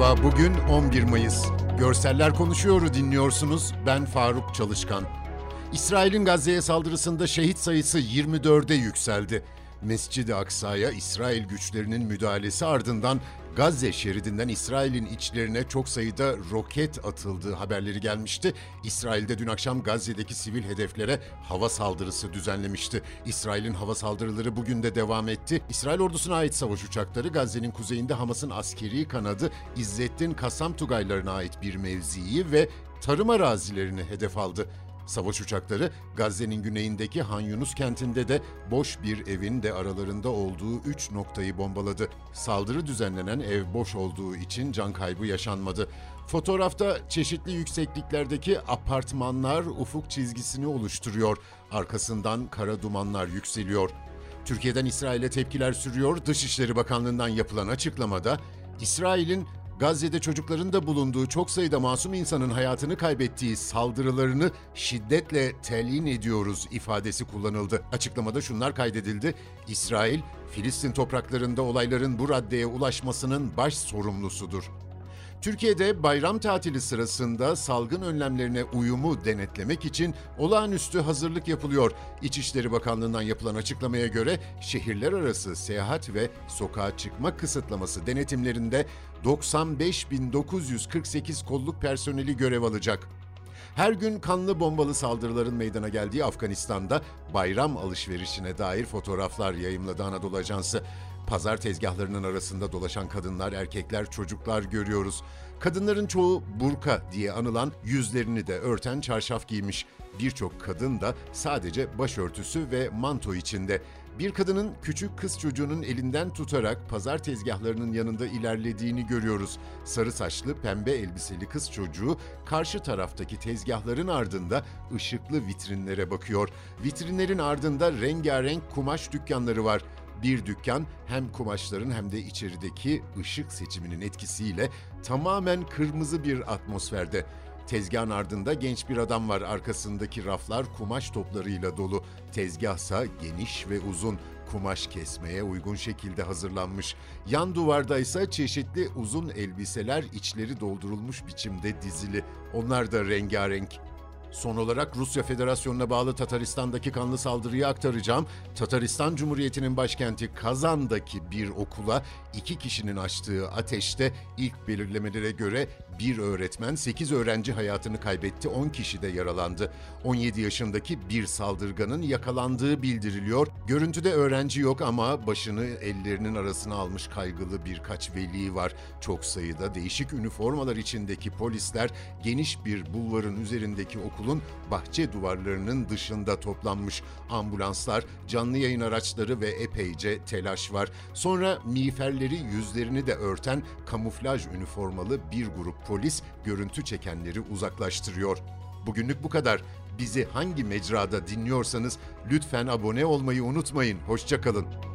Merhaba, bugün 11 Mayıs. Görseller Konuşuyor'u dinliyorsunuz. Ben Faruk Çalışkan. İsrail'in Gazze'ye saldırısında şehit sayısı 24'e yükseldi. Mescid-i Aksa'ya İsrail güçlerinin müdahalesi ardından Gazze şeridinden İsrail'in içlerine çok sayıda roket atıldığı haberleri gelmişti. İsrail'de dün akşam Gazze'deki sivil hedeflere hava saldırısı düzenlemişti. İsrail'in hava saldırıları bugün de devam etti. İsrail ordusuna ait savaş uçakları Gazze'nin kuzeyinde Hamas'ın askeri kanadı İzzettin Kasam Tugaylarına ait bir mevziyi ve tarım arazilerini hedef aldı. Savaş uçakları Gazze'nin güneyindeki Han Yunus kentinde de boş bir evin de aralarında olduğu 3 noktayı bombaladı. Saldırı düzenlenen ev boş olduğu için can kaybı yaşanmadı. Fotoğrafta çeşitli yüksekliklerdeki apartmanlar ufuk çizgisini oluşturuyor. Arkasından kara dumanlar yükseliyor. Türkiye'den İsrail'e tepkiler sürüyor. Dışişleri Bakanlığı'ndan yapılan açıklamada İsrail'in Gazze'de çocukların da bulunduğu çok sayıda masum insanın hayatını kaybettiği saldırılarını şiddetle telin ediyoruz ifadesi kullanıldı. Açıklamada şunlar kaydedildi. İsrail, Filistin topraklarında olayların bu raddeye ulaşmasının baş sorumlusudur. Türkiye'de bayram tatili sırasında salgın önlemlerine uyumu denetlemek için olağanüstü hazırlık yapılıyor. İçişleri Bakanlığı'ndan yapılan açıklamaya göre şehirler arası seyahat ve sokağa çıkma kısıtlaması denetimlerinde 95.948 kolluk personeli görev alacak. Her gün kanlı bombalı saldırıların meydana geldiği Afganistan'da bayram alışverişine dair fotoğraflar yayımladı Anadolu Ajansı. Pazar tezgahlarının arasında dolaşan kadınlar, erkekler, çocuklar görüyoruz. Kadınların çoğu burka diye anılan yüzlerini de örten çarşaf giymiş. Birçok kadın da sadece başörtüsü ve manto içinde. Bir kadının küçük kız çocuğunun elinden tutarak pazar tezgahlarının yanında ilerlediğini görüyoruz. Sarı saçlı, pembe elbiseli kız çocuğu karşı taraftaki tezgahların ardında ışıklı vitrinlere bakıyor. Vitrinlerin ardında rengarenk kumaş dükkanları var. Bir dükkan hem kumaşların hem de içerideki ışık seçiminin etkisiyle tamamen kırmızı bir atmosferde. Tezgahın ardında genç bir adam var. Arkasındaki raflar kumaş toplarıyla dolu. Tezgahsa geniş ve uzun. Kumaş kesmeye uygun şekilde hazırlanmış. Yan duvarda ise çeşitli uzun elbiseler içleri doldurulmuş biçimde dizili. Onlar da rengarenk. Son olarak Rusya Federasyonu'na bağlı Tataristan'daki kanlı saldırıyı aktaracağım. Tataristan Cumhuriyeti'nin başkenti Kazan'daki bir okula iki kişinin açtığı ateşte ilk belirlemelere göre bir öğretmen 8 öğrenci hayatını kaybetti, 10 kişi de yaralandı. 17 yaşındaki bir saldırganın yakalandığı bildiriliyor. Görüntüde öğrenci yok ama başını ellerinin arasına almış kaygılı birkaç veli var. Çok sayıda değişik üniformalar içindeki polisler geniş bir bulvarın üzerindeki okulun bahçe duvarlarının dışında toplanmış. Ambulanslar, canlı yayın araçları ve epeyce telaş var. Sonra miğferleri yüzlerini de örten kamuflaj üniformalı bir grup polis görüntü çekenleri uzaklaştırıyor. Bugünlük bu kadar. Bizi hangi mecrada dinliyorsanız lütfen abone olmayı unutmayın. Hoşçakalın.